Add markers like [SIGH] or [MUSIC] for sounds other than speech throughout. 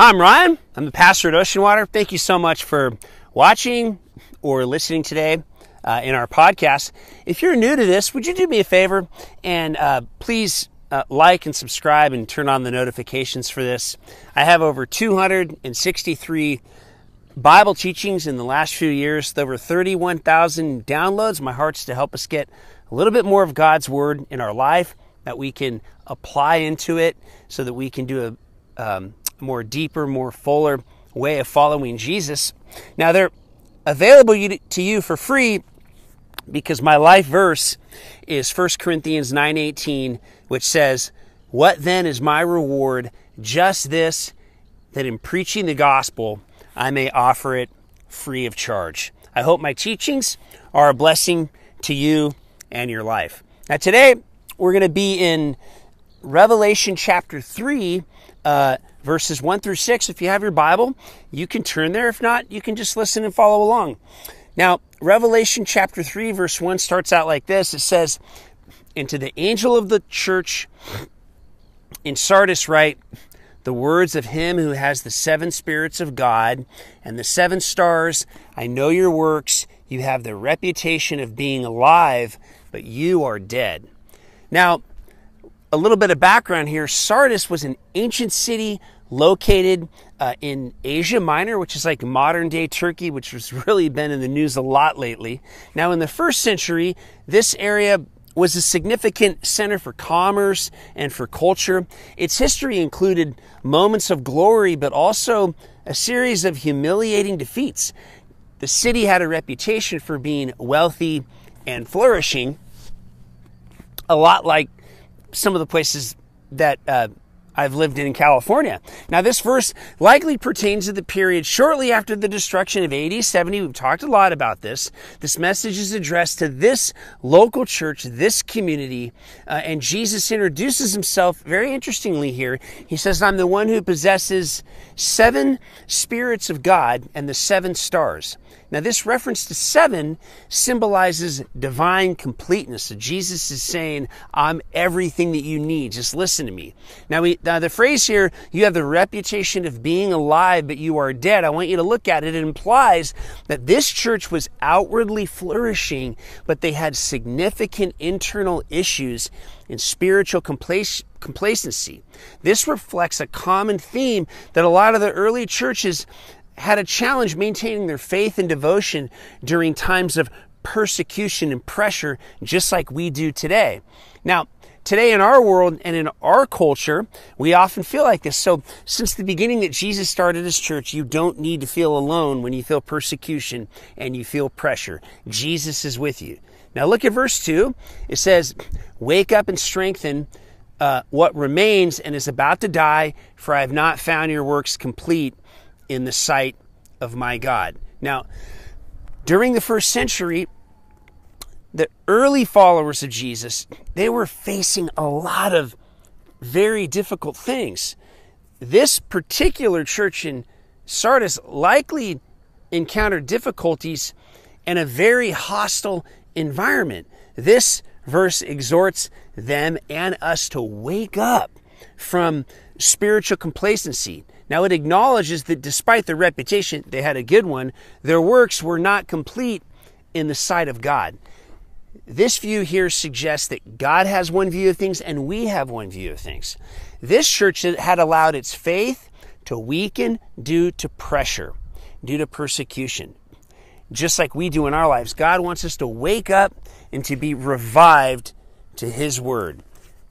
Hi, I'm Ryan. I'm the pastor at Ocean Water. Thank you so much for watching or listening today uh, in our podcast. If you're new to this, would you do me a favor and uh, please uh, like and subscribe and turn on the notifications for this? I have over 263 Bible teachings in the last few years, over 31,000 downloads. My heart's to help us get a little bit more of God's Word in our life that we can apply into it so that we can do a um, more deeper, more fuller way of following Jesus. Now, they're available to you for free because my life verse is 1 Corinthians 9:18 which says, "What then is my reward? Just this that in preaching the gospel I may offer it free of charge." I hope my teachings are a blessing to you and your life. Now today we're going to be in Revelation chapter 3 uh, verses 1 through 6. If you have your Bible, you can turn there. If not, you can just listen and follow along. Now, Revelation chapter 3, verse 1 starts out like this it says, And to the angel of the church in Sardis, write, the words of him who has the seven spirits of God and the seven stars. I know your works. You have the reputation of being alive, but you are dead. Now, a little bit of background here Sardis was an ancient city located uh, in Asia Minor, which is like modern day Turkey, which has [LAUGHS] really been in the news a lot lately. Now, in the first century, this area was a significant center for commerce and for culture. Its history included moments of glory, but also a series of humiliating defeats. The city had a reputation for being wealthy and flourishing, a lot like some of the places that uh, I've lived in California. Now, this verse likely pertains to the period shortly after the destruction of AD 70. We've talked a lot about this. This message is addressed to this local church, this community, uh, and Jesus introduces himself very interestingly here. He says, I'm the one who possesses seven spirits of God and the seven stars. Now, this reference to seven symbolizes divine completeness. So Jesus is saying, I'm everything that you need. Just listen to me. Now, we, now, the phrase here, you have the reputation of being alive, but you are dead. I want you to look at it. It implies that this church was outwardly flourishing, but they had significant internal issues in spiritual complacency. This reflects a common theme that a lot of the early churches had a challenge maintaining their faith and devotion during times of persecution and pressure, just like we do today. Now, today in our world and in our culture, we often feel like this. So, since the beginning that Jesus started his church, you don't need to feel alone when you feel persecution and you feel pressure. Jesus is with you. Now, look at verse 2. It says, Wake up and strengthen uh, what remains and is about to die, for I have not found your works complete in the sight of my God. Now, during the first century, the early followers of Jesus, they were facing a lot of very difficult things. This particular church in Sardis likely encountered difficulties in a very hostile environment. This verse exhorts them and us to wake up from spiritual complacency. Now, it acknowledges that despite their reputation, they had a good one, their works were not complete in the sight of God. This view here suggests that God has one view of things and we have one view of things. This church had allowed its faith to weaken due to pressure, due to persecution. Just like we do in our lives, God wants us to wake up and to be revived to His Word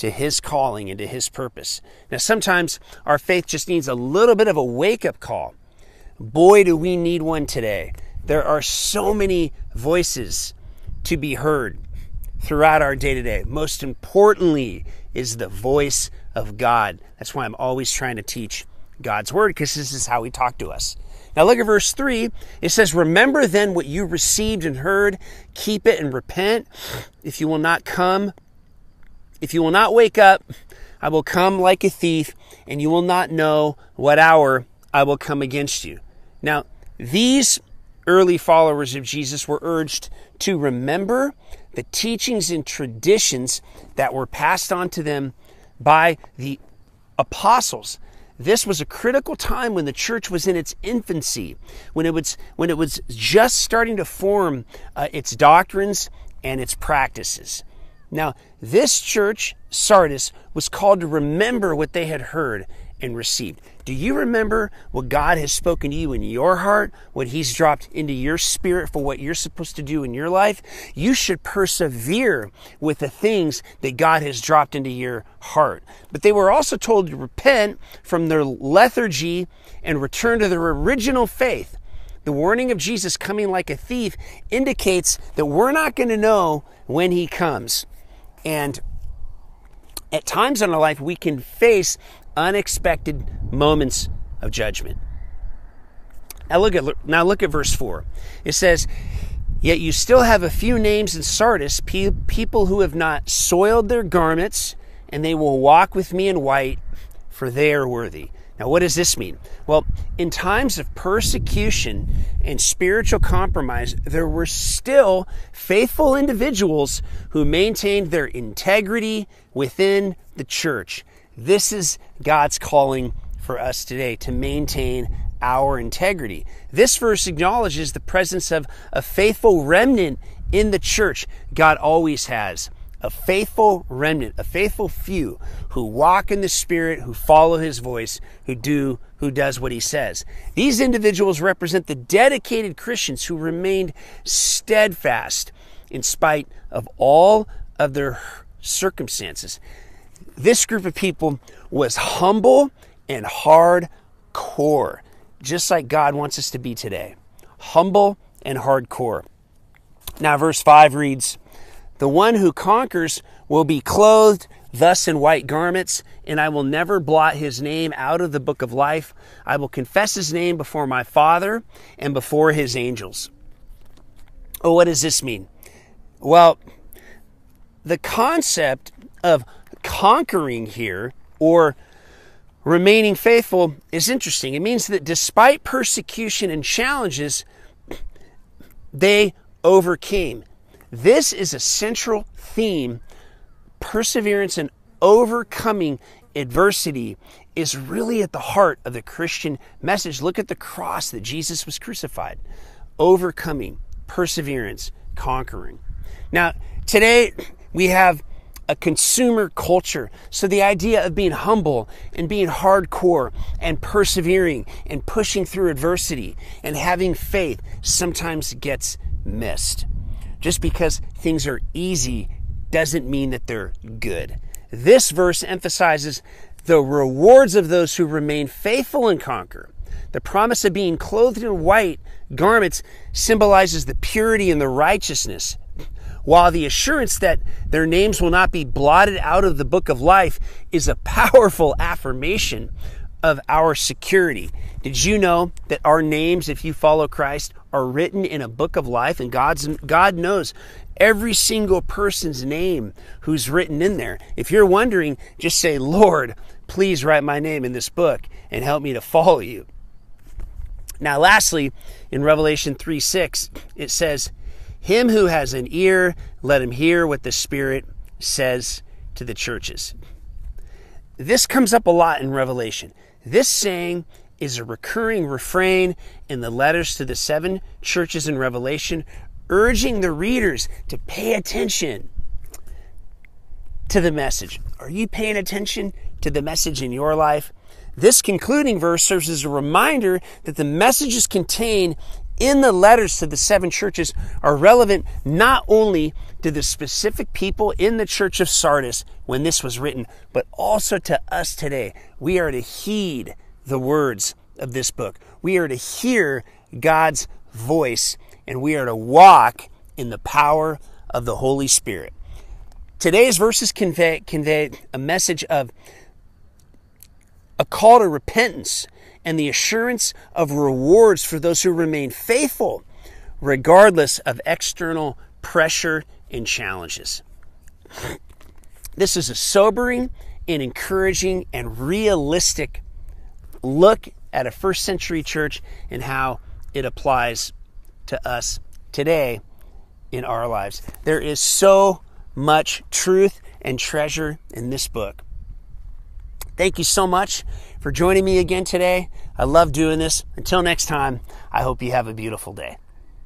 to His calling and to His purpose. Now, sometimes our faith just needs a little bit of a wake up call. Boy, do we need one today. There are so many voices to be heard throughout our day to day. Most importantly, is the voice of God. That's why I'm always trying to teach God's word because this is how He talked to us. Now look at verse 3. It says, Remember then what you received and heard, keep it and repent. If you will not come if you will not wake up, I will come like a thief, and you will not know what hour I will come against you. Now, these early followers of Jesus were urged to remember the teachings and traditions that were passed on to them by the apostles. This was a critical time when the church was in its infancy, when it was, when it was just starting to form uh, its doctrines and its practices. Now, this church, Sardis, was called to remember what they had heard and received. Do you remember what God has spoken to you in your heart, what He's dropped into your spirit for what you're supposed to do in your life? You should persevere with the things that God has dropped into your heart. But they were also told to repent from their lethargy and return to their original faith. The warning of Jesus coming like a thief indicates that we're not going to know when He comes. And at times in our life, we can face unexpected moments of judgment. Now look at now look at verse 4. It says, "Yet you still have a few names in Sardis, people who have not soiled their garments, and they will walk with me in white, for they are worthy." Now, what does this mean? Well, in times of persecution and spiritual compromise, there were still faithful individuals who maintained their integrity within the church. This is God's calling for us today to maintain our integrity. This verse acknowledges the presence of a faithful remnant in the church. God always has a faithful remnant, a faithful few who walk in the spirit, who follow his voice, who do who does what he says. These individuals represent the dedicated Christians who remained steadfast in spite of all of their circumstances. This group of people was humble and hardcore, just like God wants us to be today. Humble and hardcore. Now, verse 5 reads The one who conquers will be clothed thus in white garments, and I will never blot his name out of the book of life. I will confess his name before my Father and before his angels. Oh, what does this mean? Well, the concept of conquering here or remaining faithful is interesting. It means that despite persecution and challenges, they overcame. This is a central theme. Perseverance and overcoming adversity is really at the heart of the Christian message. Look at the cross that Jesus was crucified. Overcoming, perseverance, conquering. Now, today we have a consumer culture. So the idea of being humble and being hardcore and persevering and pushing through adversity and having faith sometimes gets missed. Just because things are easy doesn't mean that they're good. This verse emphasizes the rewards of those who remain faithful and conquer. The promise of being clothed in white garments symbolizes the purity and the righteousness while the assurance that their names will not be blotted out of the book of life is a powerful affirmation of our security. Did you know that our names, if you follow Christ, are written in a book of life and God's God knows every single person's name who's written in there. If you're wondering, just say, "Lord, please write my name in this book and help me to follow you." Now, lastly, in Revelation 3 6, it says, him who has an ear, let him hear what the Spirit says to the churches. This comes up a lot in Revelation. This saying is a recurring refrain in the letters to the seven churches in Revelation, urging the readers to pay attention to the message. Are you paying attention to the message in your life? This concluding verse serves as a reminder that the messages contained in the letters to the seven churches are relevant not only to the specific people in the church of Sardis when this was written, but also to us today. We are to heed the words of this book. We are to hear God's voice and we are to walk in the power of the Holy Spirit. Today's verses convey, convey a message of a call to repentance and the assurance of rewards for those who remain faithful, regardless of external pressure and challenges. This is a sobering and encouraging and realistic look at a first century church and how it applies to us today in our lives. There is so much truth and treasure in this book. Thank you so much for joining me again today. I love doing this. Until next time, I hope you have a beautiful day.